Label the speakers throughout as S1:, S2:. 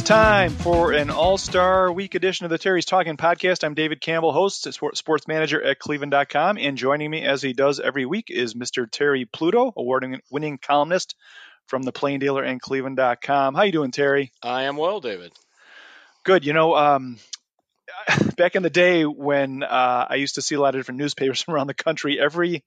S1: Is time for an All Star Week edition of the Terry's Talking Podcast. I'm David Campbell, host, sports manager at Cleveland.com, and joining me as he does every week is Mr. Terry Pluto, award-winning columnist from the Plain Dealer and Cleveland.com. How you doing, Terry?
S2: I am well, David.
S1: Good. You know, um, back in the day when uh, I used to see a lot of different newspapers from around the country, every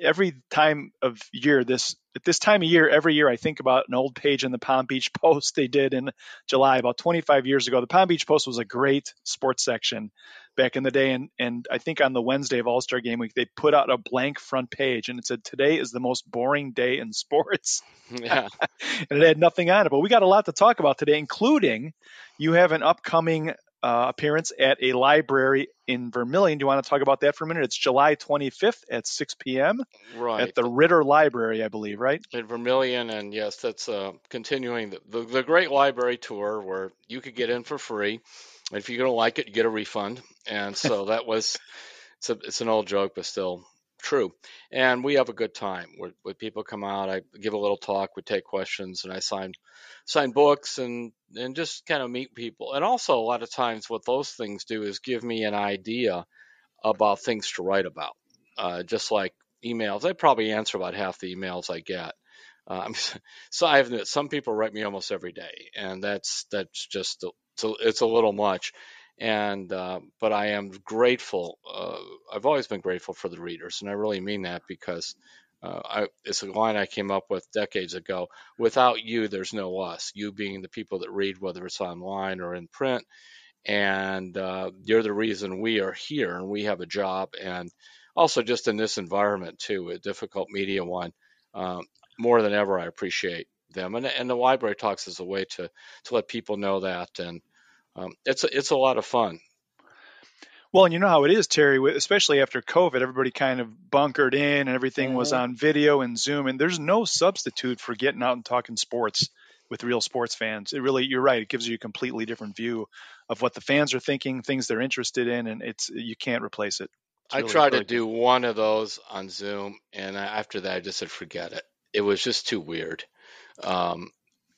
S1: every time of year this at this time of year every year i think about an old page in the palm beach post they did in july about 25 years ago. The palm beach post was a great sports section back in the day and and i think on the wednesday of all-star game week they put out a blank front page and it said today is the most boring day in sports.
S2: Yeah.
S1: And it had nothing on it but we got a lot to talk about today including you have an upcoming uh, appearance at a library in Vermilion. Do you want to talk about that for a minute? It's July 25th at 6 p.m.
S2: Right.
S1: At the Ritter Library, I believe, right?
S2: At Vermilion, and yes, that's uh, continuing the, the, the great library tour where you could get in for free. And if you don't like it, you get a refund. And so that was, it's, a, it's an old joke, but still true. And we have a good time where, where people come out. I give a little talk, we take questions, and I sign sign books and and just kind of meet people. And also a lot of times what those things do is give me an idea about things to write about. Uh, just like emails, I probably answer about half the emails I get. Um, so I have some people write me almost every day, and that's that's just it's a little much. And uh, but I am grateful. Uh, I've always been grateful for the readers, and I really mean that because uh, I, it's a line I came up with decades ago. Without you, there's no us. You being the people that read, whether it's online or in print, and uh, you're the reason we are here and we have a job. And also, just in this environment too, a difficult media one, um, more than ever, I appreciate them. And, and the library talks is a way to to let people know that, and um, it's a, it's a lot of fun.
S1: Well, and you know how it is, Terry, especially after COVID, everybody kind of bunkered in and everything mm-hmm. was on video and Zoom, and there's no substitute for getting out and talking sports with real sports fans. It really, you're right, it gives you a completely different view of what the fans are thinking, things they're interested in, and it's you can't replace it.
S2: I tried really to do one of those on Zoom, and after that, I just said, forget it. It was just too weird. Um,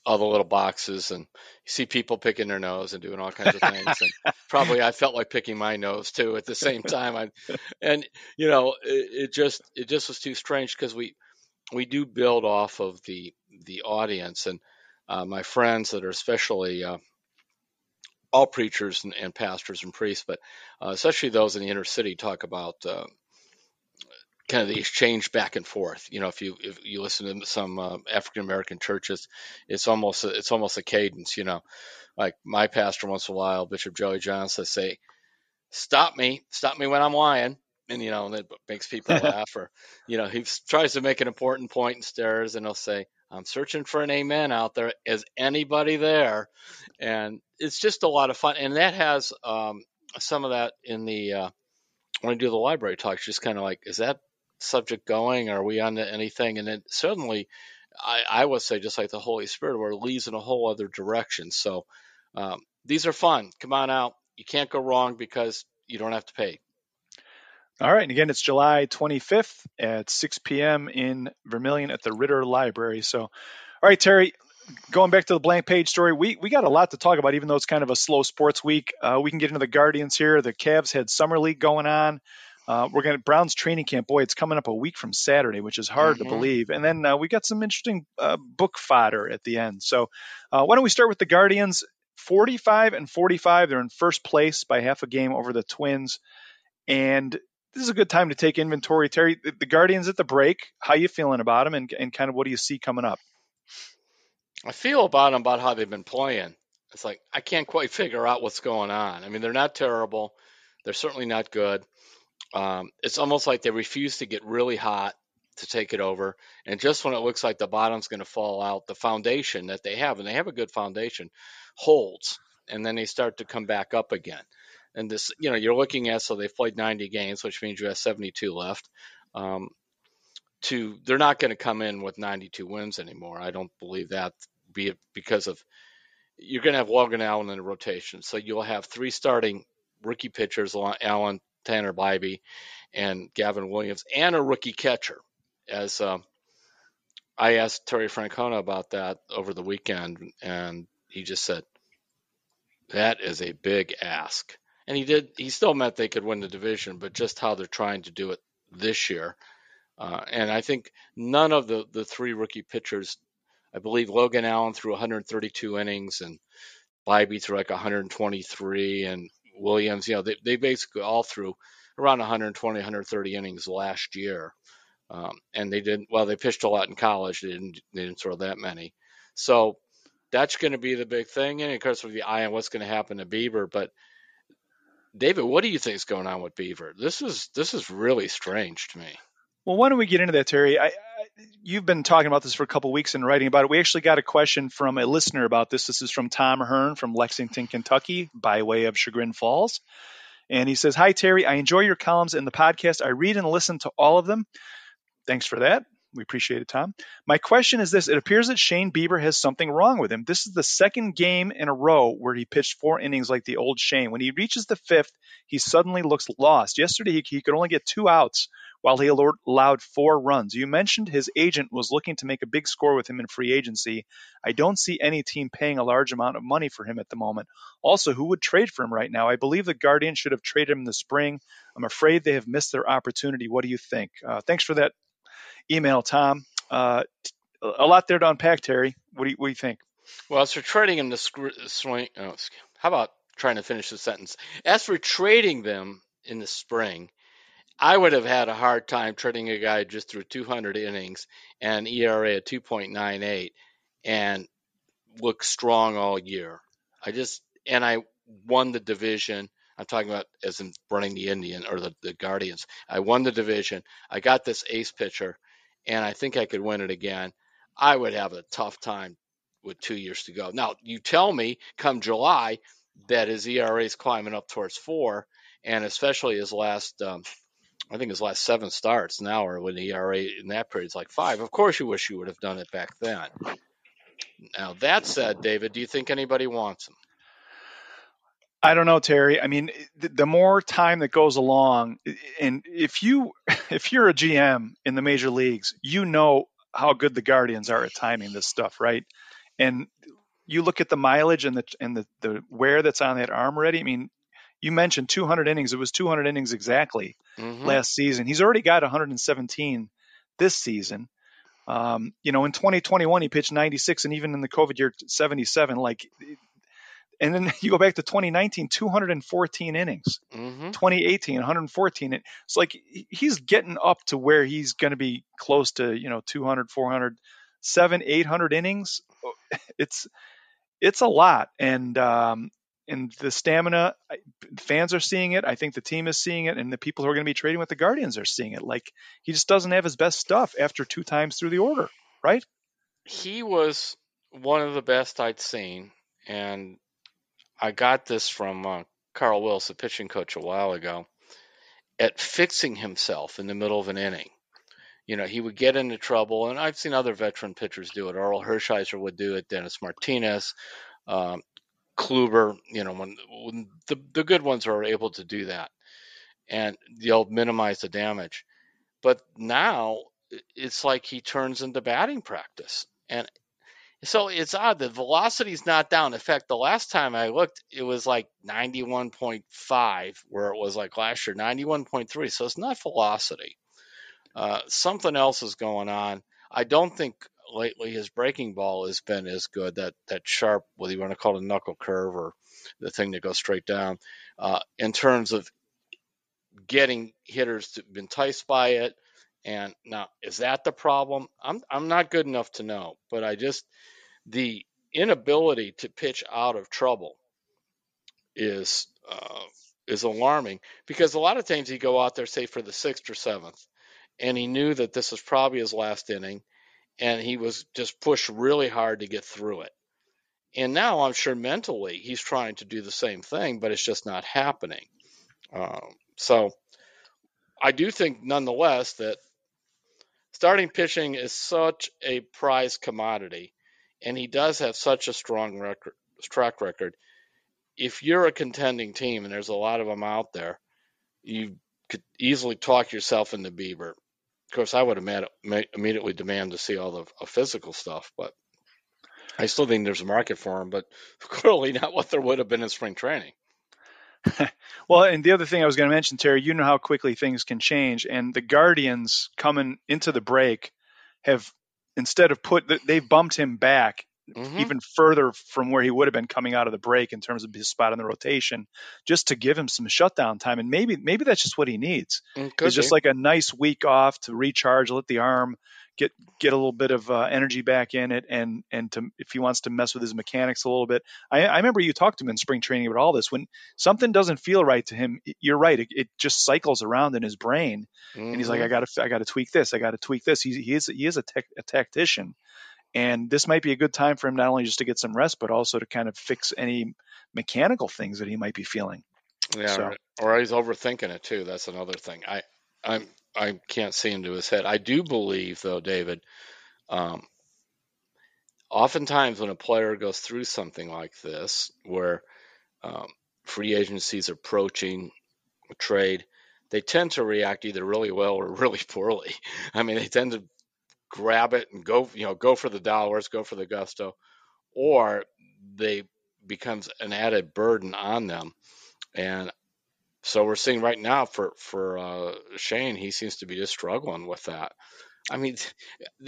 S2: all the little boxes and you see people picking their nose and doing all kinds of things. And probably I felt like picking my nose too at the same time. I and you know it, it just it just was too strange because we we do build off of the the audience. And uh, my friends that are especially uh, all preachers and, and, pastors and priests, but uh, especially those in the inner city talk about uh, kind of the exchange back and forth. You know, if you if you listen to some uh, African American churches, it's almost a, it's almost a cadence. You know, like my pastor once in a while, Bishop Joey Johnson, I say, "Stop me, stop me when I'm lying." And you know, and it makes people laugh. Or you know, he tries to make an important point and stares, and he'll say, "I'm searching for an amen out there. Is anybody there?" And it's just a lot of fun, and that has um, some of that in the. Uh, when I do the library talks, just kind of like, is that subject going? Are we on anything? And then certainly, I, I would say just like the Holy Spirit, where it leads in a whole other direction. So um, these are fun. Come on out. You can't go wrong because you don't have to pay.
S1: All right. And again, it's July 25th at 6 p.m. in Vermilion at the Ritter Library. So, all right, Terry, going back to the blank page story, we we got a lot to talk about, even though it's kind of a slow sports week. Uh, we can get into the Guardians here. The Cavs had summer league going on. Uh, we're going to Browns training camp. Boy, it's coming up a week from Saturday, which is hard
S2: Mhm.
S1: to believe. And then uh, we got some interesting uh, book fodder at the end. So uh, why don't we start with the Guardians? 45 and 45. They're in first place by half a game over the Twins. And this is a good time to take inventory. Terry, the, the Guardians at the break. How you feeling about them, and, and kind of what do you see coming up?
S2: I feel about them about how they've been playing. It's like I can't quite figure out what's going on. I mean, they're not terrible. They're certainly not good. Um, it's almost like they refuse to get really hot to take it over. And just when it looks like the bottom's going to fall out, the foundation that they have, and they have a good foundation, holds, and then they start to come back up again. And this, you know, you're looking at so they've played 90 games, which means you have 72 left. Um, to they're not going to come in with 92 wins anymore. I don't believe that, be because of you're going to have Logan Allen in the rotation, so you'll have three starting rookie pitchers: Allen, Tanner Bibee, and Gavin Williams, and a rookie catcher. As um, I asked Terry Francona about that over the weekend, and he just said that is a big ask. And he did. He still meant they could win the division, but just how they're trying to do it this year. Uh, and I think none of the, the three rookie pitchers, I believe Logan Allen threw 132 innings and Bibee threw like 123 and Williams, you know, they, they basically all threw around 120, 130 innings last year. Um, and they didn't, well, they pitched a lot in college. They didn't, they didn't throw that many. So that's going to be the big thing. And of course, with the eye on what's going to happen to Bieber. But David, what do you think is going on with Bieber? This is, this is really strange to me.
S1: Well, why don't we get into that, Terry? I, you've been talking about this for a couple weeks and writing about it. We actually got a question from a listener about this. This is from Tom Hearn from Lexington, Kentucky, by way of Chagrin Falls. And he says, Hi, Terry. I enjoy your columns and the podcast. I read and listen to all of them. Thanks for that. We appreciate it, Tom. My question is this It appears that Shane Bieber has something wrong with him. This is the second game in a row where he pitched four innings like the old Shane. When he reaches the fifth, he suddenly looks lost. Yesterday, he, he could only get two outs while he allowed four runs. You mentioned his agent was looking to make a big score with him in free agency. I don't see any team paying a large amount of money for him at the moment. Also, who would trade for him right now? I believe the Guardians should have traded him in the spring. I'm afraid they have missed their opportunity. What do you think? Uh, thanks for that email, Tom. Uh, a lot there to unpack, Terry. What do you, what do you think?
S2: Well, as for trading him to swing, oh, how about trying to finish the sentence? As for trading them in the spring, I would have had a hard time trading a guy just through 200 innings and ERA at 2.98 and look strong all year. I just and I won the division. I'm talking about as in running the Indian or the, the Guardians. I won the division. I got this ace pitcher, and I think I could win it again. I would have a tough time with two years to go. Now, you tell me come July that his ERA is climbing up towards four, and especially his last um, I think his last seven starts now are when the ERA in that period is like five. Of course, you wish you would have done it back then. Now that said, David, do you think anybody wants him?
S1: I don't know, Terry. I mean, the, more time that goes along, and if you if you're a GM in the major leagues, you know how good the Guardians are at timing this stuff, right? And you look at the mileage and the and the, the wear that's on that arm already. I mean, you mentioned 200 innings. It was 200 innings exactly mm-hmm. last season. He's already got 117 this season. Um, you know, in 2021 he pitched 96, and even in the COVID year 77. Like, and then you go back to 2019, 214 innings. Mm-hmm. 2018, 114. It's like he's getting up to where he's going to be close to you know 200, 400, seven, 800 innings. It's it's a lot, and um, and the stamina fans are seeing it i think the team is seeing it and the people who are going to be trading with the guardians are seeing it like he just doesn't have his best stuff after two times through the order right
S2: he was one of the best i'd seen and i got this from uh, carl willis the pitching coach a while ago at fixing himself in the middle of an inning you know, he would get into trouble, and I've seen other veteran pitchers do it. Orel Hershiser would do it. Dennis Martinez, um, Kluber, you know, when, when the, the good ones are able to do that and they'll minimize the damage. But now it's like he turns into batting practice. And So it's odd. The velocity's not down. In fact, the last time I looked, it was like 91.5, where it was like last year, 91.3. So it's not velocity. Uh, something else is going on. I don't think lately his breaking ball has been as good. That that sharp, whether you want to call it a knuckle curve or the thing that goes straight down, uh, in terms of getting hitters to be enticed by it. And now, is that the problem? I'm I'm not good enough to know, but I just the inability to pitch out of trouble is uh, is alarming because a lot of times you go out there, say for the sixth or seventh, and he knew that this was probably his last inning, and he was just pushed really hard to get through it. And now I'm sure mentally he's trying to do the same thing, but it's just not happening. Um, so I do think, nonetheless, that starting pitching is such a prized commodity, and he does have such a strong record, track record. If you're a contending team, and there's a lot of them out there, you could easily talk yourself into Bieber. Of course, I would immediately demand to see all the uh, physical stuff, but I still think there's a market for him, but clearly not what there would have been in spring training.
S1: well, and the other thing I was going to mention, Terry, you know how quickly things can change, and the Guardians coming into the break have instead of put they've bumped him back mm-hmm. even further from where he would have been coming out of the break in terms of his spot in the rotation, just to give him some shutdown time. And maybe maybe that's just what he needs. Mm, it's just like a nice week off to recharge, let the arm get get a little bit of uh, energy back in it, and and to if he wants to mess with his mechanics a little bit. I, I remember you talked to him in spring training about all this. When something doesn't feel right to him, you're right. It, it just cycles around in his brain, mm-hmm. and he's like, I got to I got to tweak this. I got to tweak this. He, he is he is a, tech, a tactician, and this might be a good time for him not only just to get some rest, but also to kind of fix any mechanical things that he might be feeling.
S2: Yeah, so. or he's overthinking it too. That's another thing. I I'm I can't see into his head. I do believe though, David. Um, oftentimes when a player goes through something like this, where um, free agency is approaching a trade, they tend to react either really well or really poorly. I mean, they tend to grab it and go, you know, go for the dollars, go for the gusto, or they becomes an added burden on them. And so we're seeing right now for for uh, Shane, he seems to be just struggling with that. I mean,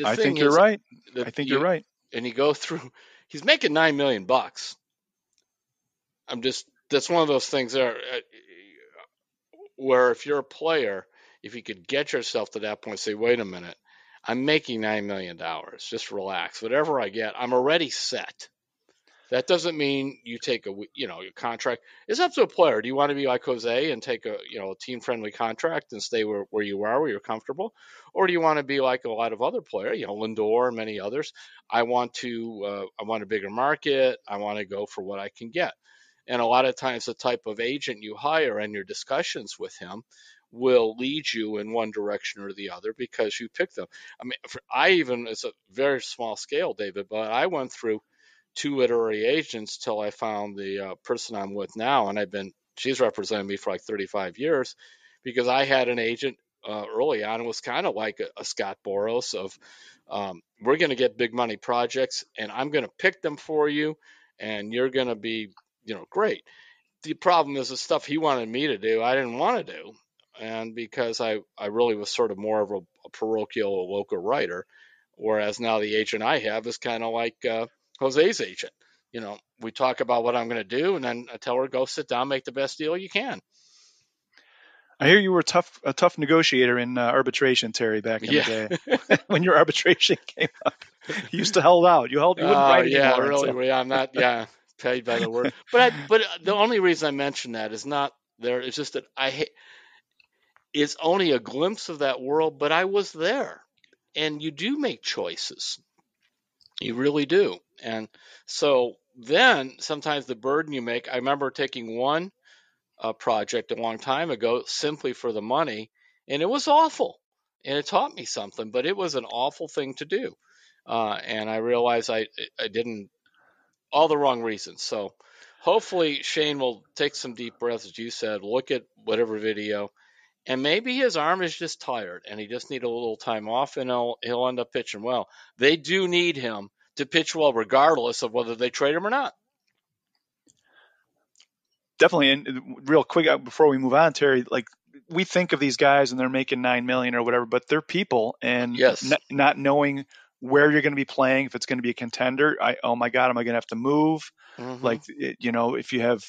S1: I think you're right. I think you, are right.
S2: And you go through, he's making nine million bucks. I'm just that's one of those things there uh, where if you're a player, if you could get yourself to that point, say, wait a minute, I'm making $9 million. Just relax. Whatever I get, I'm already set. That doesn't mean you take a you know your contract. It's up to a player. Do you want to be like Jose and take a you know a team friendly contract and stay where, where you are, where you're comfortable, or do you want to be like a lot of other players, you know Lindor and many others? I want to uh, I want a bigger market. I want to go for what I can get. And a lot of times, the type of agent you hire and your discussions with him will lead you in one direction or the other because you pick them. I mean, for, I even, it's a very small scale, David, but I went through two literary agents till I found the uh, person I'm with now, and I've been, she's represented me for like 35 years because I had an agent uh, early on It was kind of like a, a, Scott Boras of, um, we're going to get big money projects and I'm going to pick them for you and you're going to be, you know, great. The problem is the stuff he wanted me to do, I didn't want to do and because I, I really was sort of more of a, a parochial local writer, whereas now the agent I have is kind of like uh, Jose's agent. You know, we talk about what I'm going to do, and then I tell her, go sit down, make the best deal you can.
S1: I hear you were tough, a tough negotiator in uh, arbitration, Terry, back in yeah. the day when your arbitration came up. You used to hold out. You held. You wouldn't uh, write
S2: Yeah, really. Yeah, I'm not. Yeah, paid by the word. But I, but the only reason I mention that is not there. It's just that I hate it's only a glimpse of that world, but I was there. And you do make choices. You really do. And so then sometimes the burden you make, I remember taking one uh, project a long time ago simply for the money, and it was awful. And it taught me something, but it was an awful thing to do. Uh, and I realized I, I didn't, all the wrong reasons. So hopefully Shane will take some deep breaths, as you said, look at whatever video and maybe his arm is just tired and he just need a little time off and he'll he'll end up pitching well. They do need him to pitch well regardless of whether they trade him or not.
S1: Definitely, and real quick uh, before we move on, Terry, like we think of these guys and they're making nine million or whatever, but they're people, and
S2: yes.
S1: n- not knowing where you're going to be playing, if it's going to be a contender, I oh my god, am I going to have to move? Mm-hmm. Like you know, if you have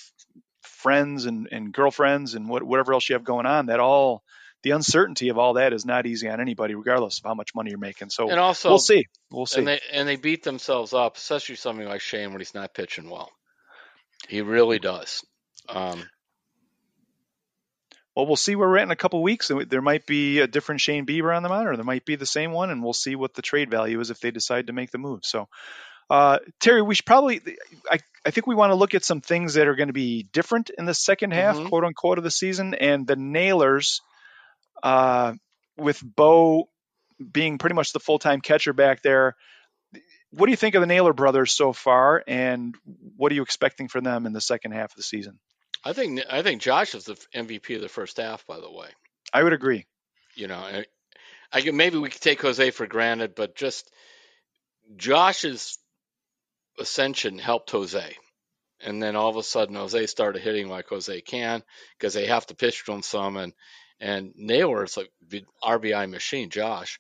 S1: friends and, and girlfriends and what, whatever else you have going on, that all the uncertainty of all that is not easy on anybody, regardless of how much money you're making. So
S2: and also,
S1: we'll see. We'll see.
S2: And they, and they beat themselves up, especially something like Shane when he's not pitching well. He really does. Um,
S1: well, we'll see where we're at in a couple weeks. There might be a different Shane Bieber on the mound, or there might be the same one, and we'll see what the trade value is if they decide to make the move. So, uh, Terry, we should probably, I, I think we want to look at some things that are going to be different in the second half, mm-hmm. quote unquote, of the season. And the Naylors, uh, with Bo being pretty much the full time catcher back there, what do you think of the Naylor brothers so far, and what are you expecting from them in the second half of the season?
S2: I think I think Josh is the MVP of the first half. By the way,
S1: I would agree.
S2: You know, I, I maybe we could take Jose for granted, but just Josh's ascension helped Jose. And then all of a sudden, Jose started hitting like Jose can because they have to pitch to him some. And and Naylor's like the RBI machine, Josh.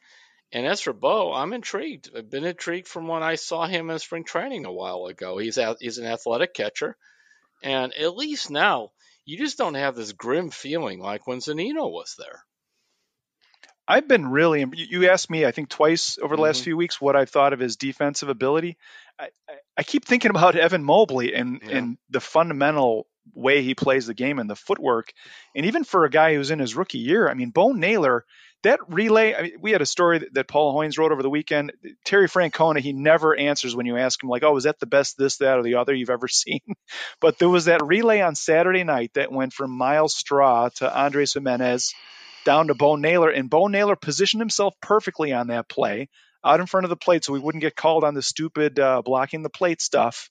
S2: And as for Bo, I'm intrigued. I've been intrigued from when I saw him in spring training a while ago. He's a, he's an athletic catcher, and at least now you just don't have this grim feeling like when Zunino was there.
S1: I've been really. You asked me, I think, twice over the mm-hmm. last few weeks what I thought of his defensive ability. I, I, I keep thinking about Evan Mobley and yeah. and the fundamental way he plays the game and the footwork, and even for a guy who's in his rookie year, I mean, Bo Naylor. That relay, I mean, we had a story that, that Paul Hoynes wrote over the weekend. Terry Francona, he never answers when you ask him, like, oh, is that the best this, that, or the other you've ever seen? but there was that relay on Saturday night that went from Myles Straw to Andres Gimenez down to Bo Naylor, and Bo Naylor positioned himself perfectly on that play out in front of the plate so we wouldn't get called on the stupid uh, blocking the plate stuff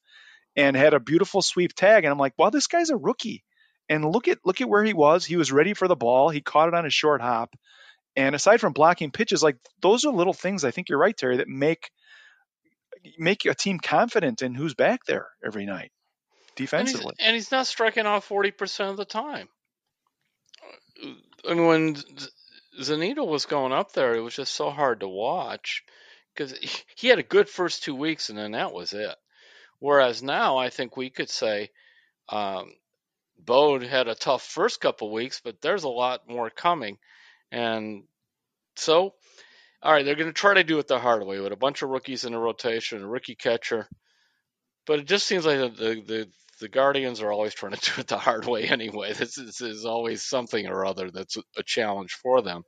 S1: and had a beautiful sweep tag. And I'm like, wow, this guy's a rookie. And look at look at where he was. He was ready for the ball. He caught it on a short hop. And aside from blocking pitches, like those are little things I think you're right, Terry, that make make a team confident in who's back there every night defensively.
S2: And he's, and he's not striking out 40% of the time and when Zunino was going up there, it was just so hard to watch because he had a good first two weeks, and then that was it. Whereas now, I think we could say um, Bode had a tough first couple weeks, but there's a lot more coming, and so all right, they're going to try to do it the hard way with a bunch of rookies in a rotation, a rookie catcher. But it just seems like the, the, the the Guardians are always trying to do it the hard way anyway. This is, this is always something or other that's a challenge for them.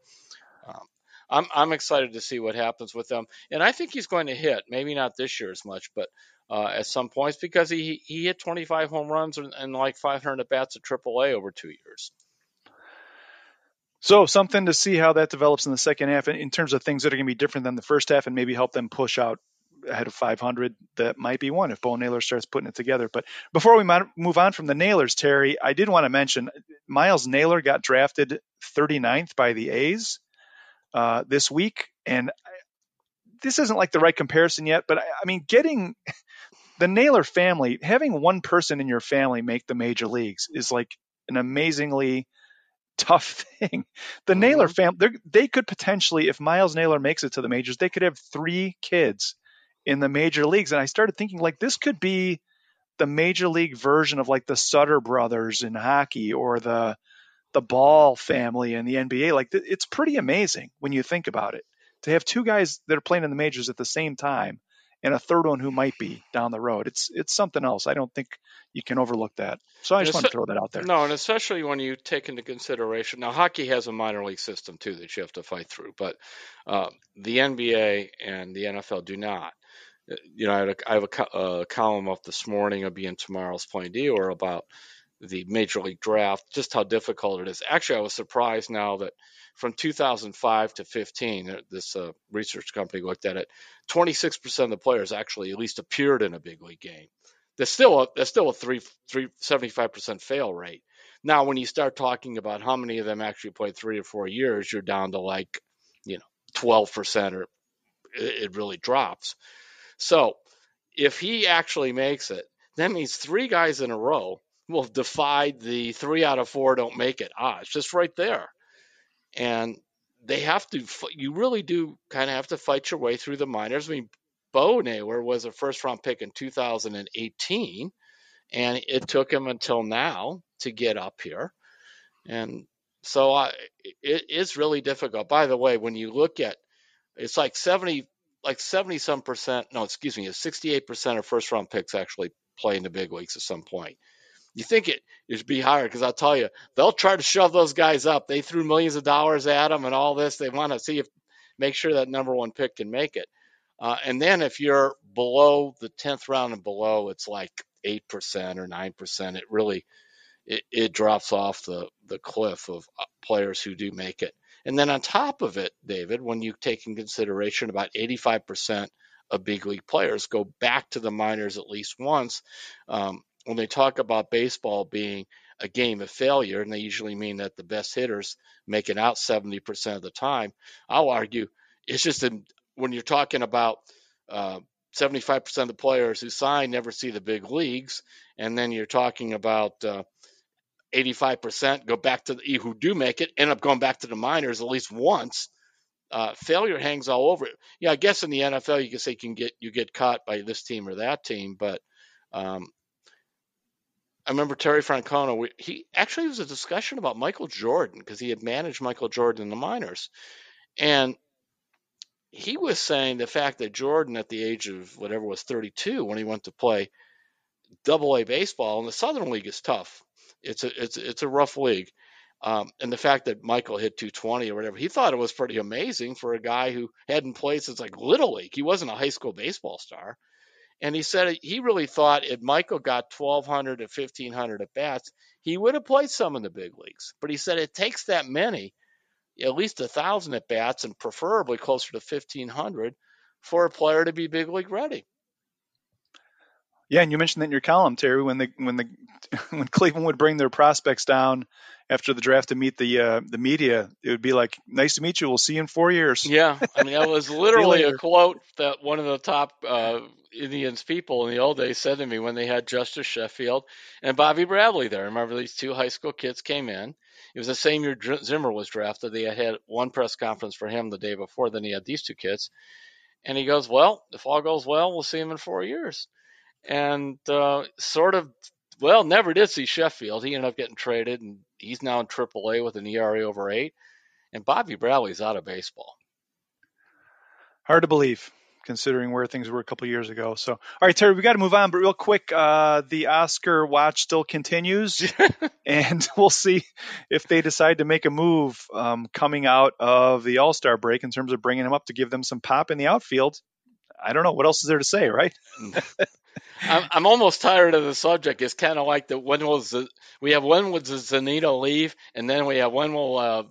S2: Um, I'm I'm excited to see what happens with them, and I think he's going to hit. Maybe not this year as much, but uh, at some points because he he hit 25 home runs and, and like 500 at bats at AAA over two years.
S1: So something to see how that develops in the second half in terms of things that are going to be different than the first half and maybe help them push out ahead of 500, that might be one if Bo Naylor starts putting it together. But before we move on from the Naylors, Terry, I did want to mention Myles Naylor got drafted 39th by the A's uh, this week, and this isn't like the right comparison yet, but I, I mean, getting the Naylor family, having one person in your family make the major leagues is like an amazingly tough thing. The mm-hmm. Naylor family, they could potentially, if Myles Naylor makes it to the majors, they could have three kids in the major leagues. And I started thinking like this could be the major league version of like the Sutter brothers in hockey or the the Ball family in the NBA. Like it's pretty amazing when you think about it to have two guys that are playing in the majors at the same time and a third one who might be down the road. It's it's something else. I don't think you can overlook that. So I just want to throw that out there.
S2: No, and especially when you take into consideration now hockey has a minor league system too that you have to fight through, but uh, the NBA and the NFL do not. Uh, you know, I, have a, a, column up this morning. I'll be in tomorrow's Point or about the Major League Draft, just how difficult it is. Actually, I was surprised now that from 2005 to 15, uh, this uh, research company looked at it. 26% of the players actually at least appeared in a big league game. There's still a there's still a three three 75% fail rate. Now, when you start talking about how many of them actually played three or four years, you're down to like, you know, 12% or it really drops. So if he actually makes it, that means three guys in a row will defied the three out of four don't make it odds, just right there. And they have to, you really do kind of have to fight your way through the minors. I mean, Bo Naylor was a first round pick in 2018, and it took him until now to get up here. And so I, it is really difficult. By the way, when you look at, it's like 70, like 70 some percent. No, excuse me, 68 percent of first round picks actually play in the big leagues at some point. You think it, it should be higher because I'll tell you, they'll try to shove those guys up. They threw millions of dollars at them and all this. They want to see if make sure that number one pick can make it. Uh, and then if you're below the 10th round and below, it's like 8% or 9%. It really it, it drops off the, the cliff of uh, players who do make it. And then on top of it, David, when you take in consideration about 85% of big league players go back to the minors at least once, um, when they talk about baseball being a game of failure, and they usually mean that the best hitters make it out 70% of the time, I'll argue it's just a, when you're talking about uh, 75% of the players who sign never see the big leagues, and then you're talking about uh, 85% go back to the who do make it, end up going back to the minors at least once. Uh, failure hangs all over it. Yeah, I guess in the NFL you can say you can get you get caught by this team or that team, but um, I remember Terry Francona. We, he actually was a discussion about Michael Jordan because he had managed Michael Jordan in the minors, and he was saying the fact that Jordan, at the age of whatever was 32, when he went to play Double A baseball, and the Southern League is tough. It's a it's it's a rough league. Um, and the fact that Michael hit 220 or whatever, he thought it was pretty amazing for a guy who hadn't played since like Little League. He wasn't a high school baseball star. And he said he really thought if Michael got 1,200 to 1,500 at bats, he would have played some in the big leagues. But he said it takes that many, at least a thousand at bats, and preferably closer to 1,500 for a player to be big league ready.
S1: Yeah, and you mentioned that in your column, Terry, when the when the when Cleveland would bring their prospects down after the draft to meet the uh, the media, it would be like, "Nice to meet you. We'll see you in four years."
S2: Yeah, I mean that was literally a quote that one of the top uh, Indians people in the old days said to me when they had Justus Sheffield and Bobby Bradley there. remember these two high school kids came in. It was the same year Zimmer was drafted. They had had one press conference for him the day before. Then he had these two kids, and he goes, "Well, if all goes well, we'll see him in four years." And uh, sort of, well, never did see Sheffield. He ended up getting traded, and he's now in AAA with an ERA over eight. And Bobby Bradley's out of baseball.
S1: Hard to believe, considering where things were a couple years ago. So, all right, Terry, we got to move on. But real quick, uh, the Oscar watch still continues, and we'll see if they decide to make a move um, coming out of the All Star break in terms of bringing him up to give them some pop in the outfield. I don't know what else is there to say, right?
S2: I'm, I'm almost tired of the subject. It's kind of like the when was the, we have when the Zunino leave, and then we have when will uh,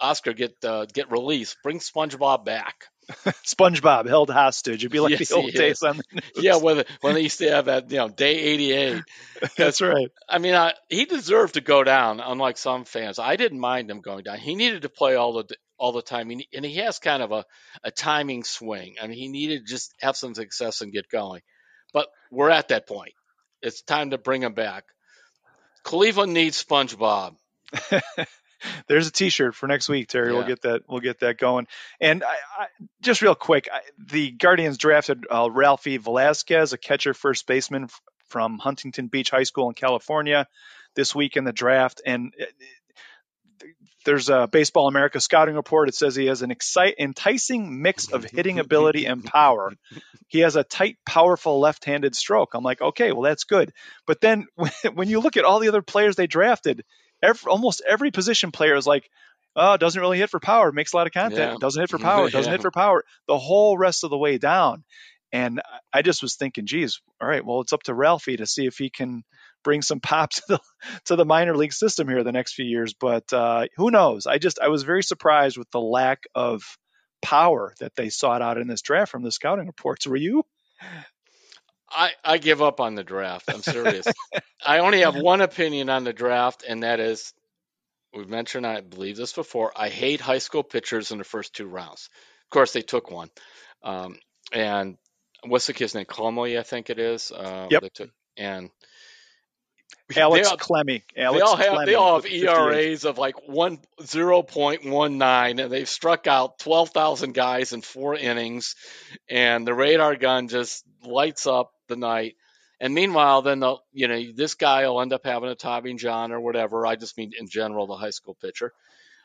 S2: Oscar get uh, get released? Bring SpongeBob back.
S1: SpongeBob held hostage. It'd be like yes, the old days on the news.
S2: Yeah, when, when they used to have that, you know, day 88.
S1: That's right.
S2: I mean, I, he deserved to go down, unlike some fans. I didn't mind him going down. He needed to play all the all the time, and he has kind of a, a timing swing. I mean, he needed to just have some success and get going. But we're at that point. It's time to bring him back. Cleveland needs SpongeBob.
S1: There's a T-shirt for next week, Terry. Yeah. We'll get that. We'll get that going. And I, I, just real quick, I, the Guardians drafted uh, Ralphy Velazquez, a catcher, first baseman from Huntington Beach High School in California, this week in the draft. And uh, there's a Baseball America scouting report. It says he has an excite, enticing mix of hitting ability and power. He has a tight, powerful left-handed stroke. I'm like, okay, well that's good. But then when, when you look at all the other players they drafted, every, almost every position player is like, oh, doesn't really hit for power, makes a lot of contact, yeah. doesn't hit for power, doesn't yeah. hit for power, the whole rest of the way down. And I just was thinking, geez, all right, well, it's up to Ralphy to see if he can bring some pop to the to the minor league system here the next few years. But uh, who knows? I just I was very surprised with the lack of power that they sought out in this draft from the scouting reports. Were you?
S2: I, I give up on the draft. I'm serious. I only have one opinion on the draft, and that is we've mentioned, I believe this before. I hate high school pitchers in the first two rounds. Of course, they took one. Um, and what's the kid's name? Clemley, I think it is. Uh,
S1: Yep.
S2: they took- and
S1: Alex
S2: they all,
S1: Clemmey.
S2: they all have they all have ERAs of like one zero point one nine, and they've struck out twelve thousand guys in four innings, and the radar gun just lights up the night. And meanwhile, then the you know this guy will end up having a Tommy John or whatever. I just mean in general the high school pitcher.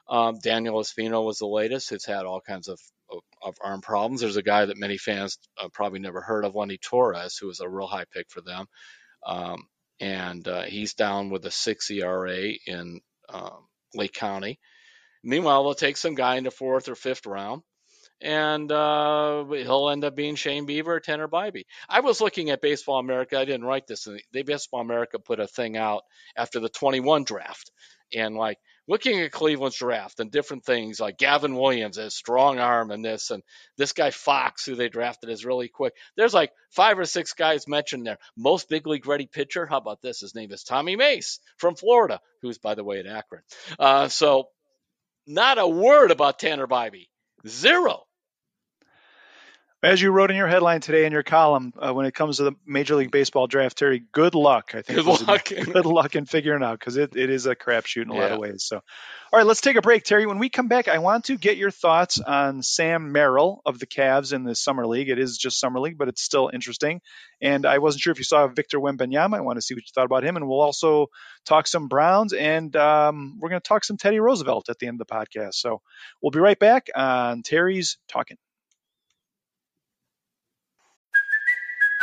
S2: Um, Daniel Espino was the latest. Who's had all kinds of, of, of arm problems. There's a guy that many fans uh, probably never heard of, Lenny Torres, who was a real high pick for them. Um, and uh, he's down with a six ERA in um, Lake County. Meanwhile, they'll take some guy in the fourth or fifth round, and uh, he'll end up being Shane Bieber or Tanner Bibee. I was looking at Baseball America. I didn't write this. They Baseball America put a thing out after the 21 draft, and like looking at Cleveland's draft and different things like Gavin Williams has strong arm and this and this guy Fox who they drafted is really quick. There's like five or six guys mentioned there. Most big league ready pitcher. How about this? His name is Tommy Mace from Florida, who's by the way at Akron. Uh, so not a word about Tanner Bibee. Zero.
S1: As you wrote in your headline today in your column, uh, when it comes to the Major League Baseball draft, Terry, good luck. I think
S2: Good luck.
S1: good luck in figuring out because it, it is a crapshoot in a lot of ways. So, all right, let's take a break, Terry. When we come back, I want to get your thoughts on Sam Merrill of the Cavs in the summer league. It is just summer league, but it's still interesting. And I wasn't sure if you saw Victor Wembanyama. I want to see what you thought about him, and we'll also talk some Browns, and um, we're going to talk some Teddy Roosevelt at the end of the podcast. So we'll be right back on Terry's talking.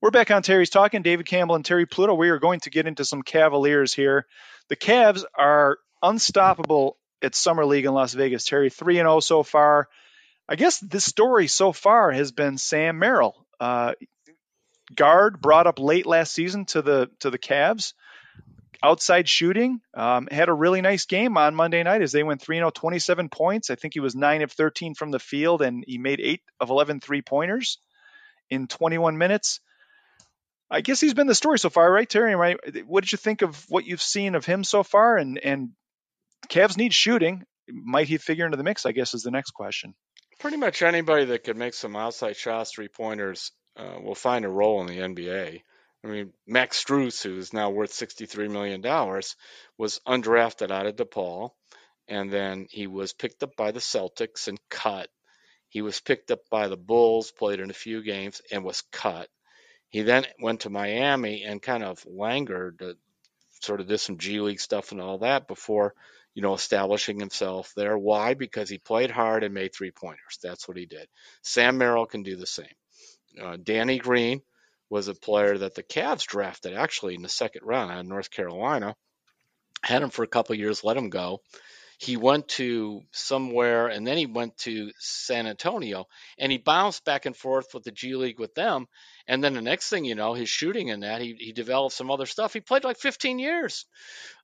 S1: We're back on Terry's Talking. David Campbell and Terry Pluto. We are going to get into some Cavaliers here. The Cavs are unstoppable at Summer League in Las Vegas. Terry, 3 and 0 so far. I guess this story so far has been Sam Merrill. Uh, guard brought up late last season to the to the Cavs. Outside shooting, um, had a really nice game on Monday night as they went 3 0, 27 points. I think he was 9 of 13 from the field and he made 8 of 11 three pointers in 21 minutes. I guess he's been the story so far, right, Terry? Right? What did you think of what you've seen of him so far? And and Cavs need shooting. Might he figure into the mix? I guess is the next question.
S2: Pretty much anybody that could make some outside shots, three pointers, uh, will find a role in the NBA. I mean, Max Strus, who's now worth $63 million, was undrafted out of DePaul, and then he was picked up by the Celtics and cut. He was picked up by the Bulls, played in a few games, and was cut. He then went to Miami and kind of languored, uh, sort of did some G League stuff and all that before, you know, establishing himself there. Why? Because he played hard and made three pointers. That's what he did. Sam Merrill can do the same. Uh, Danny Green was a player that the Cavs drafted actually in the second round out of North Carolina. Had him for a couple years, let him go. He went to somewhere and then he went to San Antonio and he bounced back and forth with the G League with them. And then the next thing you know, his shooting in that, he, he developed some other stuff. He played like 15 years.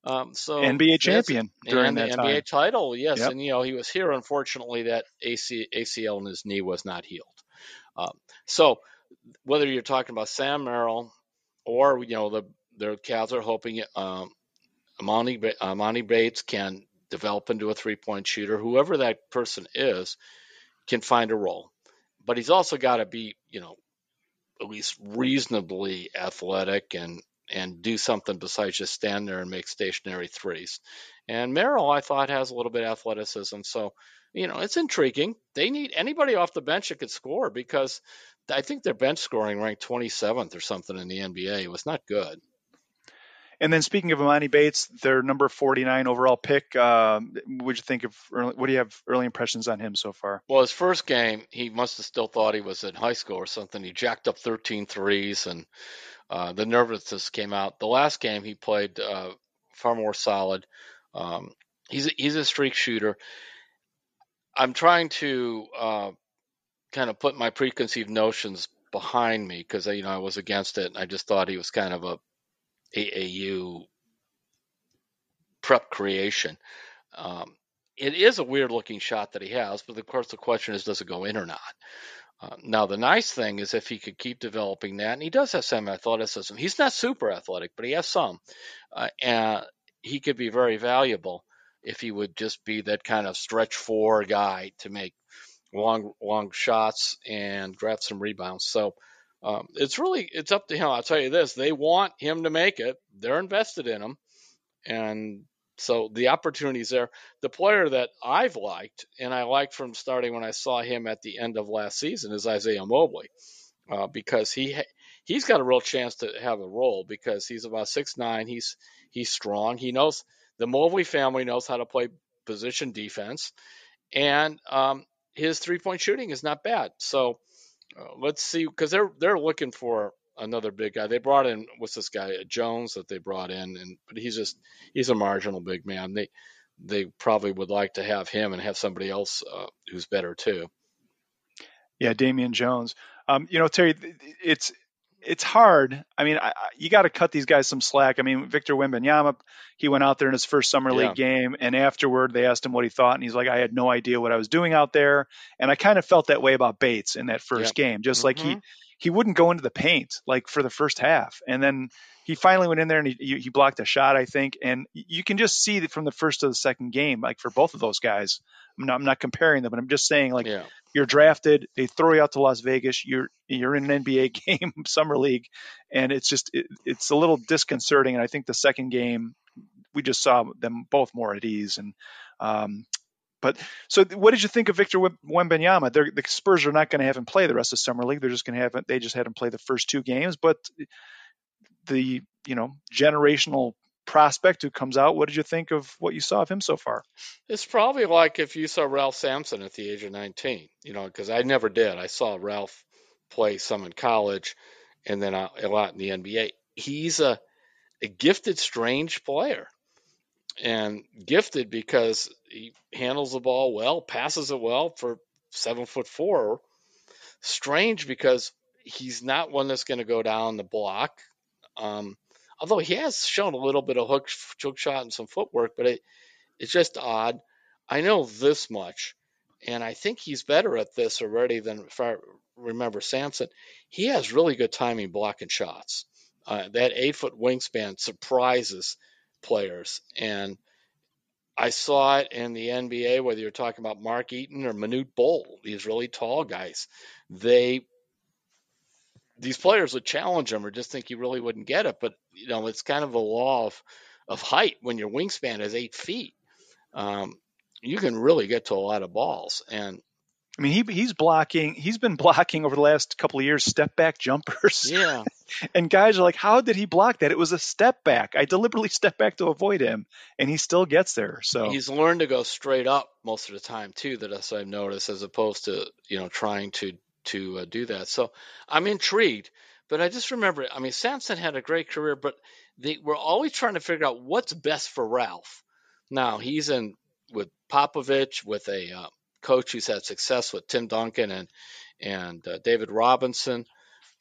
S2: Um, so
S1: NBA champion during that
S2: the
S1: time.
S2: NBA title, yes.
S1: Yep.
S2: And you know, he was here. Unfortunately, that AC, ACL in his knee was not healed. Um, so whether you're talking about Sam Merrill or you know the the Cavs are hoping um, Emoni Bates can develop into a three point shooter. Whoever that person is can find a role, but he's also got to be you know at least reasonably athletic and and do something besides just stand there and make stationary threes. And Merrill, I thought, has a little bit of athleticism. So, you know, it's intriguing. They need anybody off the bench that could score because I think their bench scoring ranked 27th or something in the NBA. It was not good.
S1: And then speaking of Emoni Bates, their number 49 overall pick, uh, what you think of? Early, what do you have early impressions on him so far?
S2: Well, his first game, he must have still thought he was in high school or something. He jacked up 13 threes, and uh, the nervousness came out. The last game, he played uh, far more solid. Um, he's a, he's a streak shooter. I'm trying to uh, kind of put my preconceived notions behind me because you know I was against it. I just thought he was kind of a AAU prep creation. Um, it is a weird looking shot that he has, but of course the question is, does it go in or not? Uh, now the nice thing is if he could keep developing that, and he does have some athleticism. He's not super athletic, but he has some, uh, and he could be very valuable if he would just be that kind of stretch four guy to make long long shots and grab some rebounds. So um, it's really it's up to him. I'll tell you this: they want him to make it. They're invested in him, and so the opportunities there. The player that I've liked, and I liked from starting when I saw him at the end of last season, is Isaiah Mobley, uh, because he ha- he's got a real chance to have a role because he's about six nine. He's he's strong. He knows the Mobley family knows how to play position defense, and um, his three point shooting is not bad. So uh, let's see, because they're they're looking for another big guy. They brought in what's this guy Jones that they brought in, and but he's just he's a marginal big man. They they probably would like to have him and have somebody else uh, who's better too.
S1: Yeah, Damian Jones. Um, you know, Terry, it's it's hard. I mean, I, you got to cut these guys some slack. I mean, Victor Wembanyama, he went out there in his first summer league yeah. game, and afterward they asked him what he thought, and he's like, "I had no idea what I was doing out there." And I kind of felt that way about Bates in that first game, just mm-hmm. like he mm-hmm. he wouldn't go into the paint like for the first half, and then he finally went in there and he he blocked a shot, I think, and you can just see that from the first to the second game, like for both of those guys. I'm not, I'm not comparing them, but I'm just saying like yeah you're drafted, they throw you out to Las Vegas, you're you're in an NBA game, summer league, and it's just it, it's a little disconcerting. And I think the second game we just saw them both more at ease. And um, but so what did you think of Victor Wembanyama? They're, the Spurs are not going to have him play the rest of summer league. They're just going to have they just had him play the first two games, but the you know generational prospect who comes out. What did you think of what you saw of him so far?
S2: It's probably like if you saw Ralph Sampson at the age of 19, you know, because I never did. I saw Ralph play some in college and then a, lot in the NBA. He's a, a gifted, strange player. And gifted because he handles the ball well, passes it well for seven foot four. Strange because he's not one that's going to go down the block. Um, although he has shown a little bit of hook, hook shot and some footwork, but it, it's just odd. I know this much, and I think he's better at this already than if I remember Sampson. He has really good timing blocking shots. Uh, that eight foot wingspan surprises players, and I saw it in the NBA. Whether you're talking about Mark Eaton or Manute Bol, these really tall guys, they these players would challenge him or just think he really wouldn't get it. But you know, it's kind of a law of of height when your wingspan is eight feet. Um, you can really get to a lot of balls. And
S1: I mean, he he's blocking. He's been blocking over the last couple of years step back jumpers.
S2: Yeah.
S1: and guys are like, "How did he block that? It was a step back. I deliberately stepped back to avoid him, and he still gets there." So
S2: he's learned to go straight up most of the time too. That as I've noticed, as opposed to you know trying to to uh, do that. So I'm intrigued. But I just remember, I mean, Sampson had a great career, but they were always trying to figure out what's best for Ralph. Now he's in with Popovich, with a uh, coach who's had success with Tim Duncan and and uh, David Robinson,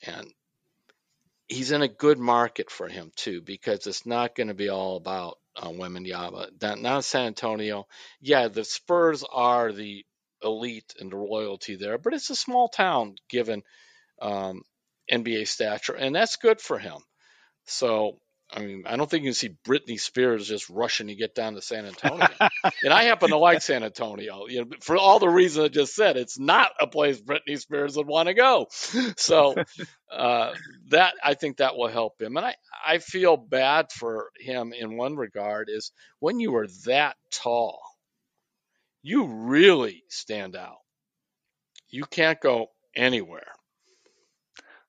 S2: and he's in a good market for him too because it's not going to be all about uh, Wembanyama. Not, not San Antonio. Yeah, the Spurs are the elite and the royalty there, but it's a small town given um, NBA stature, and that's good for him. So I mean, I don't think you can see Britney Spears just rushing to get down to San Antonio. and I happen to like San Antonio. You know, for all the reasons I just said, it's not a place Britney Spears would want to go. So uh, that I think that will help him. And I, I feel bad for him in one regard is when you are that tall, you really stand out. You can't go anywhere.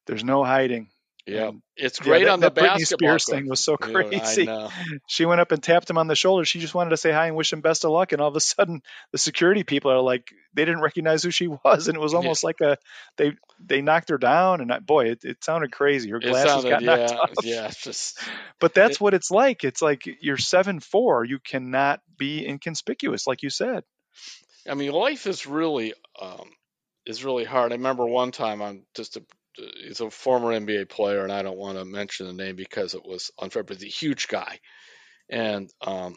S1: There's no hiding.
S2: Yeah,
S1: And,
S2: it's
S1: yeah,
S2: great
S1: that,
S2: on the
S1: that Britney
S2: basketball
S1: Spears
S2: court.
S1: thing was so crazy.
S2: I know.
S1: She went up and tapped him on the shoulder. She just wanted to say hi and wish him best of luck. And all of a sudden, the security people are like, they didn't recognize who she was, and it was
S2: Yeah.
S1: almost like a they they knocked her down. And I, boy, it, it sounded crazy. Her glasses
S2: sounded,
S1: got knocked
S2: yeah,
S1: off.
S2: yeah, it's just
S1: But that's
S2: It-
S1: what it's like. It's like you're seven four. You cannot be inconspicuous, like you said.
S2: I mean, life is really um, is really hard. I remember one time I'm just a he's a former NBA player, and I don't want to mention the name because it was unfair, but he's a huge guy, and um,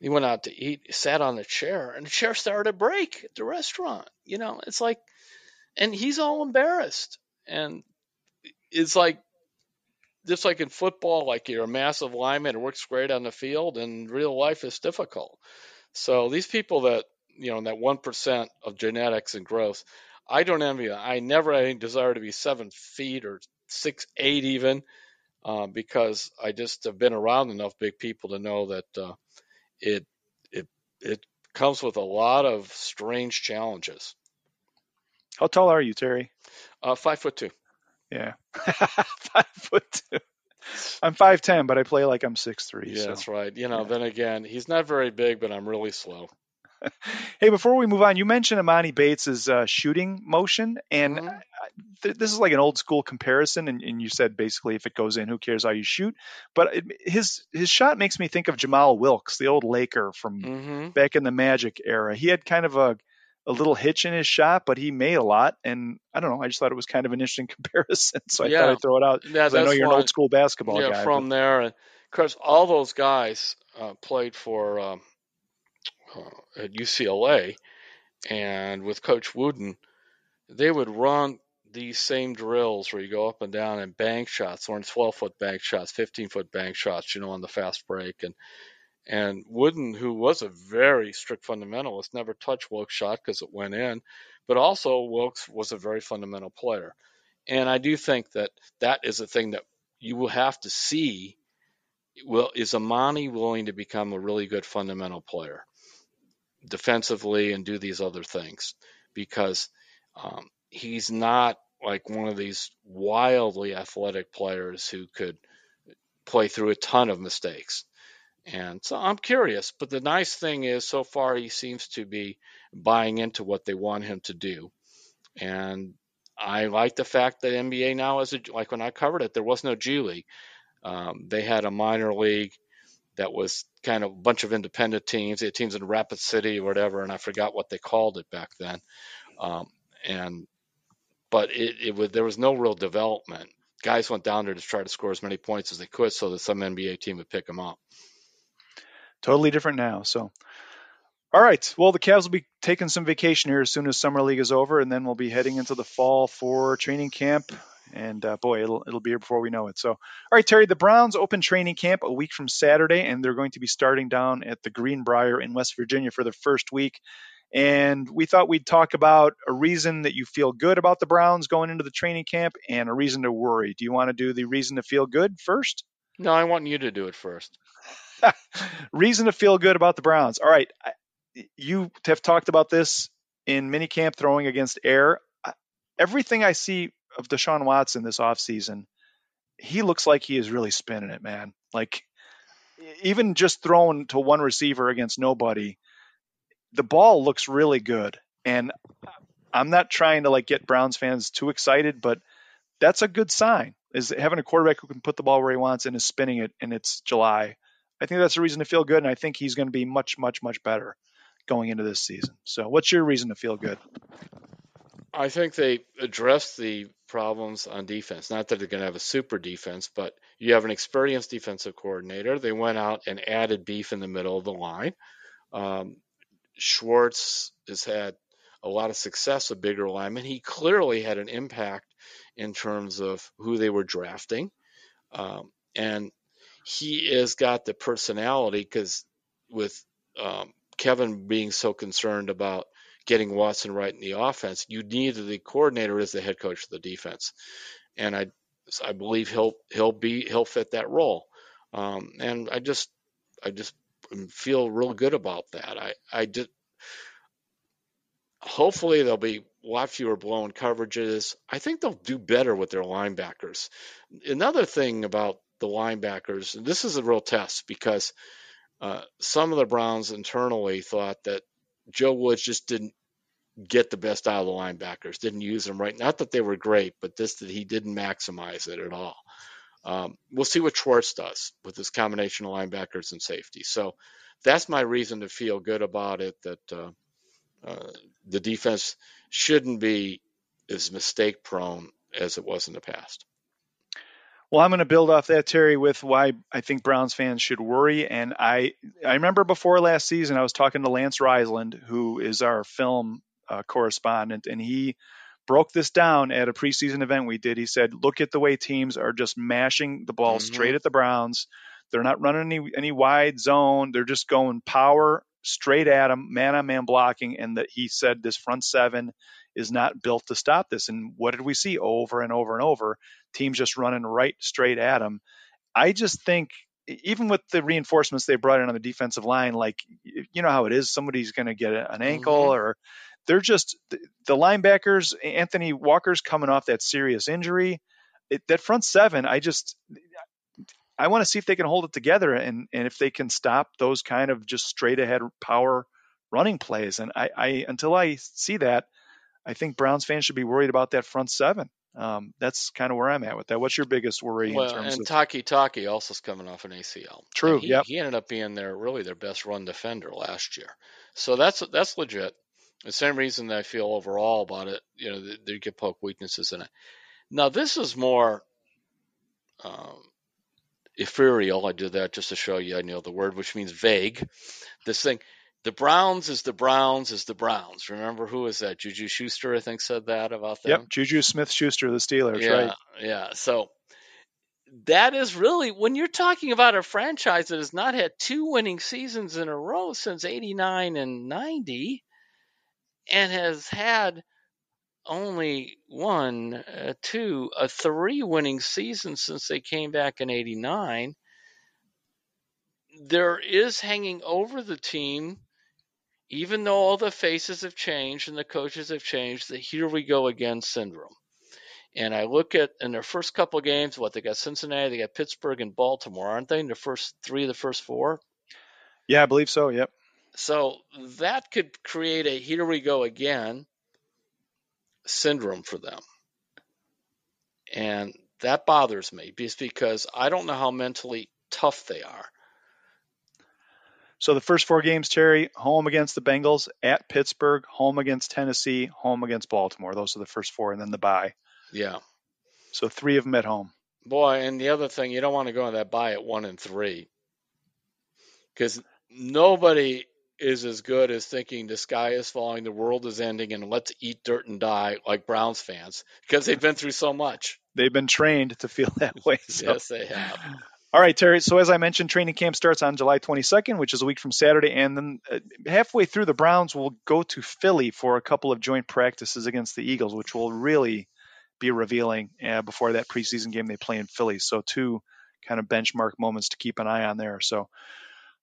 S2: he went out to eat, sat on a chair, and the chair started to break at the restaurant. You know, it's like, and he's all embarrassed, and it's like. Just like in football, like you're a massive lineman, it works great on the field, and real life is difficult. So these people that you know, that one percent of genetics and growth, I don't envy them. I never had any desire to be seven feet or six eight even, uh, because I just have been around enough big people to know that uh, it it it comes with a lot of strange challenges.
S1: How tall are you, Terry?
S2: Uh, five foot two.
S1: Yeah, five foot two. I'm five ten, but I play like I'm six three.
S2: Yeah,
S1: so.
S2: that's right. You know,
S1: yeah.
S2: then again, he's not very big, but I'm really slow.
S1: Hey, before we move on, you mentioned Emoni Bates' uh, shooting motion, and
S2: Mhm.
S1: th- this is like an old school comparison. And, and you said basically, if it goes in, who cares how you shoot? But it, his his shot makes me think of Jamal Wilkes, the old Laker from
S2: hmm
S1: back in the Magic era. He had kind of a a little hitch in his shot, but he made a lot. And I don't know, I just thought it was kind of an interesting comparison, so I thought I'd throw it out.
S2: Yeah,
S1: I know you're an old school basketball
S2: yeah,
S1: guy.
S2: from there. And of course, all those guys uh, played for um, uh, at UCLA, and with Coach Wooden, they would run these same drills where you go up and down and bank shots, learn 12 foot bank shots, 15 foot bank shots, you know, on the fast break. And and Wooden, who was a very strict fundamentalist, never touched Wilkes' shot because it went in, but also Wilkes was a very fundamental player. And I do think that that is a thing that you will have to see. Will is Emoni willing to become a really good fundamental player defensively and do these other things? Because um, he's not like one of these wildly athletic players who could play through a ton of mistakes. And so I'm curious, but the nice thing is so far he seems to be buying into what they want him to do. And I like the fact that NBA now is a, like when I covered it, there was no G League. Um, they had a minor league that was kind of a bunch of independent teams. They had teams in Rapid City or whatever, and I forgot what they called it back then. Um, and but it, it was there was no real development. Guys went down there to try to score as many points as they could, so that some NBA team would pick them up.
S1: totally different now. So, all right. Well, the Cavs will be taking some vacation here as soon as summer league is over, and then we'll be heading into the fall for training camp. And uh, boy, it'll it'll be here before we know it. So, all right, Terry, the Browns open training camp a week from Saturday, and they're going to be starting down at the Greenbrier in West Virginia for the first week. And we thought we'd talk about a reason that you feel good about the Browns going into the training camp and a reason to worry. Do you want to do the reason to feel good first?
S2: No, I want you to do it first.
S1: reason to feel good about the Browns. All right, you have talked about this in minicamp throwing against air. Everything I see of Deshaun Watson this offseason, he looks like he is really spinning it, man. Like even just throwing to one receiver against nobody, the ball looks really good. And uh, I'm not trying to like get Browns fans too excited, but that's a good sign. Is having a quarterback who can put the ball where he wants and is spinning it, and it's July. I think that's a reason to feel good, and I think he's going to be much, much, much better going into this season. So, what's your reason to feel good?
S2: I think they addressed the problems on defense. Not that they're going to have a super defense, but you have an experienced defensive coordinator. They went out and added beef in the middle of the line. Um, Schwartz has had a lot of success with bigger linemen. He clearly had an impact in terms of who they were drafting. Um, and he has got the personality because with um, Kevin being so concerned about getting Watson right in the offense, you need the coordinator as the head coach of the defense, and I I believe he'll he'll be he'll fit that role, um, and I just I just feel real good about that. I I just hopefully there'll be a lot fewer blown coverages. I think they'll do better with their linebackers. Another thing about the linebackers, and this is a real test because uh, some of the Browns internally thought that Joe Woods just didn't get the best out of the linebackers, didn't use them right. Not that they were great, but this that he didn't maximize it at all. Um, we'll see what Schwartz does with his combination of linebackers and safety. So that's my reason to feel good about it. That uh, uh, the defense shouldn't be as mistake prone as it was in the past.
S1: Well, I'm going to build off that, Terry, with why I think Browns fans should worry. And I, I remember before last season, I was talking to Lance Reisland, who is our film uh, correspondent, and he broke this down at a preseason event we did. He said, "Look at the way teams are just mashing the ball mm-hmm. straight at the Browns. They're not running any any wide zone. They're just going power straight at them, man on man blocking." And that he said this front seven is not built to stop this. And what did we see over and over and over? Teams just running right straight at them. I just think even with the reinforcements they brought in on the defensive line, like you know how it is, somebody's going to get an ankle mm-hmm. or they're just the linebackers. Anthony Walker's coming off that serious injury. It, that front seven, I just I want to see if they can hold it together and and if they can stop those kind of just straight ahead power running plays. And I, I until I see that, I think Browns fans should be worried about that front seven. Um, that's kind of where I'm at with that. What's your biggest worry
S2: well,
S1: in terms
S2: and Takitaki also is coming off an ACL.
S1: True. Yeah.
S2: he ended up being their really their best run defender last year. So that's that's legit. The same reason that I feel overall about it, you know, they, they get poke weaknesses in it. Now this is more um, ethereal. I did that just to show you I know the word, which means vague. This thing, the Browns is the Browns is the Browns. Remember who is that? Juju Schuster, I think, said that about them.
S1: Yep, Juju Smith Schuster, the Steelers,
S2: yeah,
S1: right?
S2: Yeah. So that is really when you're talking about a franchise that has not had two winning seasons in a row since 89 and 90 and has had only one, uh, two, a three winning season since they came back in 89. There is hanging over the team, even though all the faces have changed and the coaches have changed, the here we go again syndrome. And I look at in their first couple games, what they got Cincinnati, they got Pittsburgh and Baltimore, aren't they? In the first three of the first four?
S1: Yeah, I believe so. Yep.
S2: So that could create a here we go again syndrome for them. And that bothers me just because I don't know how mentally tough they are.
S1: So the first four games, Terry, home against the Bengals, at Pittsburgh, home against Tennessee, home against Baltimore. Those are the first four, and then the bye.
S2: Yeah.
S1: So three of them at home.
S2: Boy, and the other thing, you don't want to go on that bye at one and three because nobody is as good as thinking the sky is falling, the world is ending, and let's eat dirt and die like Browns fans because they've been through so much.
S1: They've been trained to feel that way. So.
S2: yes, they have.
S1: All right, Terry. So as I mentioned, training camp starts on July 22nd, which is a week from Saturday, and then uh, halfway through, the Browns will go to Philly for a couple of joint practices against the Eagles, which will really be revealing uh, before that preseason game they play in Philly. So two kind of benchmark moments to keep an eye on there. So,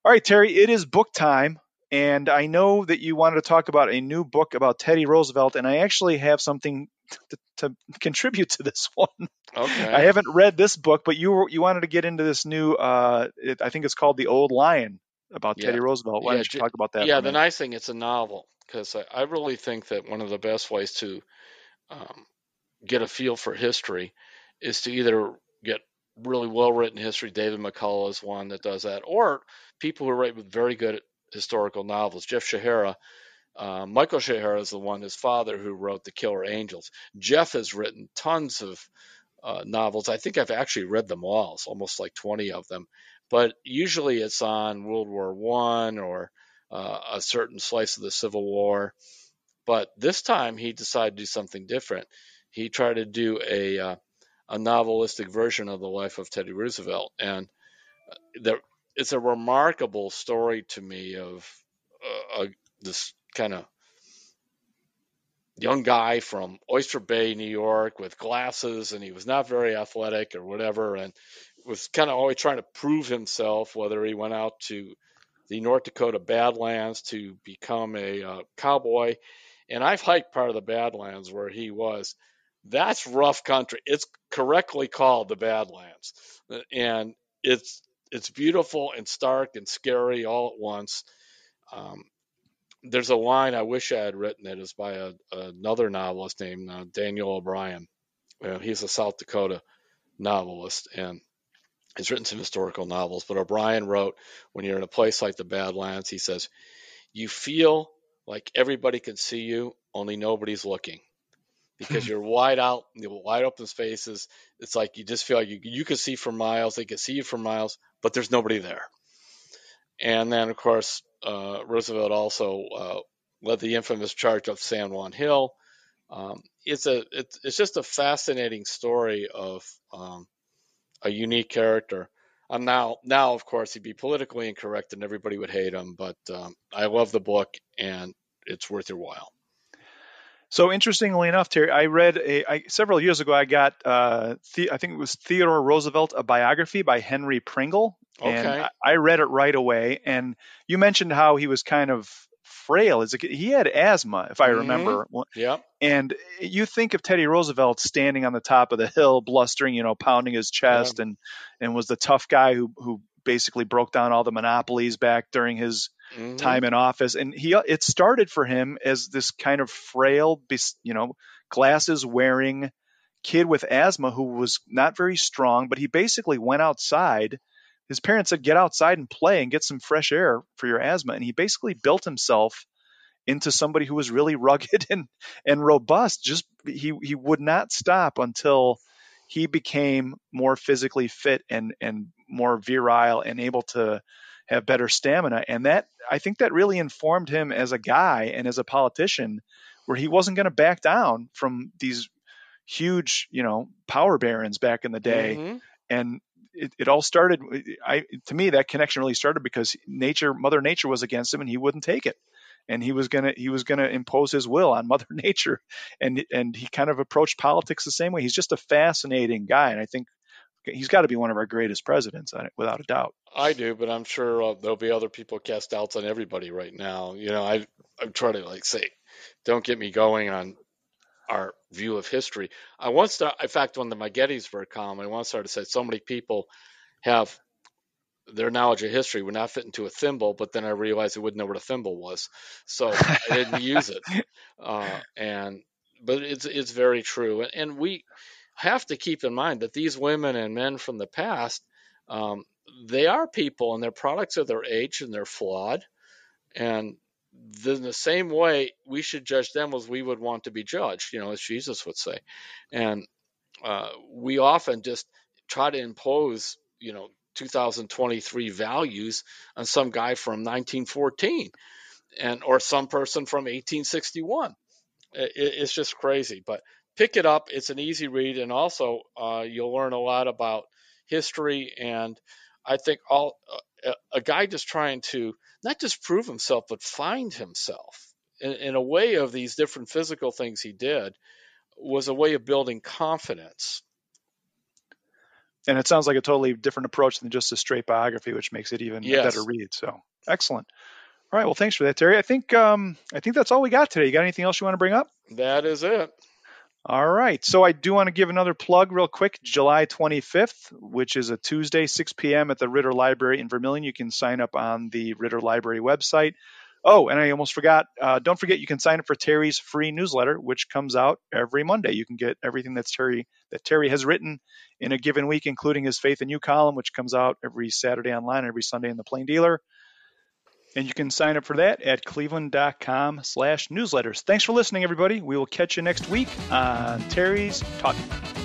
S1: all right, Terry, it is book time. And I know that you wanted to talk about a new book about Teddy Roosevelt, and I actually have something to, to contribute to this one.
S2: Okay.
S1: I haven't read this book, but you you wanted to get into this new. Uh, it, I think it's called The Old Lion about yeah. Teddy Roosevelt. Why yeah, don't you talk about that?
S2: Yeah, the nice thing it's a novel because I, I, really think that one of the best ways to um, get a feel for history is to either get really well written history. David McCullough is one that does that, or people who write with very good historical novels. Jeff Shaara, uh, Michael Shaara is the one, his father, who wrote The Killer Angels. Jeff has written tons of uh, novels. I think I've actually read them all, it's almost like 20 of them. But usually it's on World War One or uh, a certain slice of the Civil War. But this time he decided to do something different. He tried to do a uh, a novelistic version of the life of Teddy Roosevelt, and there, it's a remarkable story to me of uh, this kind of young guy from Oyster Bay, New York, with glasses, and he was not very athletic or whatever, and was kind of always trying to prove himself. Whether he went out to the North Dakota Badlands to become a uh, cowboy, and I've hiked part of the Badlands where he was. That's rough country. It's correctly called the Badlands, and it's it's beautiful and stark and scary all at once. Um, there's a line I wish I had written it is by a, another novelist named uh, Daniel O'Brien. Uh, he's a South Dakota novelist and he's written some historical novels. But O'Brien wrote, when you're in a place like the Badlands, he says, you feel like everybody can see you, only nobody's looking. Because you're wide out, wide open spaces. It's like you just feel like you, you can see for miles, they can see you for miles, but there's nobody there. And then, of course, uh, Roosevelt also uh, led the infamous charge of San Juan Hill. Um, it's a it's, it's just a fascinating story of um, a unique character. And now now of course he'd be politically incorrect and everybody would hate him, but um, I love the book and it's worth your while.
S1: So interestingly enough, Terry, I read a I, several years ago. I got uh, the, I think it was Theodore Roosevelt, a biography by Henry Pringle,
S2: Okay.
S1: and I, I read it right away. And you mentioned how he was kind of frail as a kid. He had asthma, if I
S2: Mhm.
S1: remember.
S2: Yep.
S1: And you think of Teddy Roosevelt standing on the top of the hill, blustering, you know, pounding his chest, and and was the tough guy who who basically broke down all the monopolies back during his
S2: Mhm.
S1: time in office. And he it started for him as this kind of frail, you know, glasses wearing kid with asthma who was not very strong, but he basically went outside. His parents said, "Get outside and play and get some fresh air for your asthma." And he basically built himself into somebody who was really rugged and and robust. Just he he would not stop until he became more physically fit and and more virile and able to have better stamina. And that I think that really informed him as a guy and as a politician, where he wasn't going to back down from these huge, you know, power barons back in the day.
S2: Mhm.
S1: and it, it all started i to me that connection really started because nature mother nature was against him and he wouldn't take it. And he was gonna he was gonna impose his will on mother nature. And and he kind of approached politics the same way. He's just a fascinating guy. And i think he's got to be one of our greatest presidents without a doubt
S2: I do, but I'm sure uh, there'll be other people cast doubts on everybody right now. You know, I I'm trying to like say, don't get me going on our view of history. I once, in fact, on the my Gettysburg column, I once started to say so many people have their knowledge of history would not fit into a thimble, but then I realized they wouldn't know what a thimble was, so I didn't use it. Uh, and but it's it's very true, and, and we have to keep in mind that these women and men from the past, um, they are people, and they're products of their age, and they're flawed, and in the same way we should judge them as we would want to be judged, you know, as Jesus would say, and uh, we often just try to impose, you know, 2023 values on some guy from 1914 and or some person from 1861 it, it's just crazy but pick it up. It's an easy read and also uh, you'll learn a lot about history and i think all a, a guy just trying to not just prove himself but find himself in, in a way of these different physical things he did was a way of building confidence.
S1: And it sounds like a totally different approach than just a straight biography which makes it even
S2: Yes.
S1: better read. So excellent. All right well thanks for that terry. I think um i think that's all we got today. You got anything else you want to bring up?
S2: That is it
S1: All right. So I do want to give another plug real quick. July 25th, which is a Tuesday, 6 p.m. at the Ritter Library in Vermilion. You can sign up on the Ritter Library website. Oh, and I almost forgot. Uh, don't forget you can sign up for Terry's free newsletter, which comes out every Monday. You can get everything that's Terry that Terry has written in a given week, including his Faith in You column, which comes out every Saturday online, every Sunday in the Plain Dealer. And you can sign up for that at cleveland.com slash newsletters. Thanks for listening, everybody. We will catch you next week on Terry's Talking.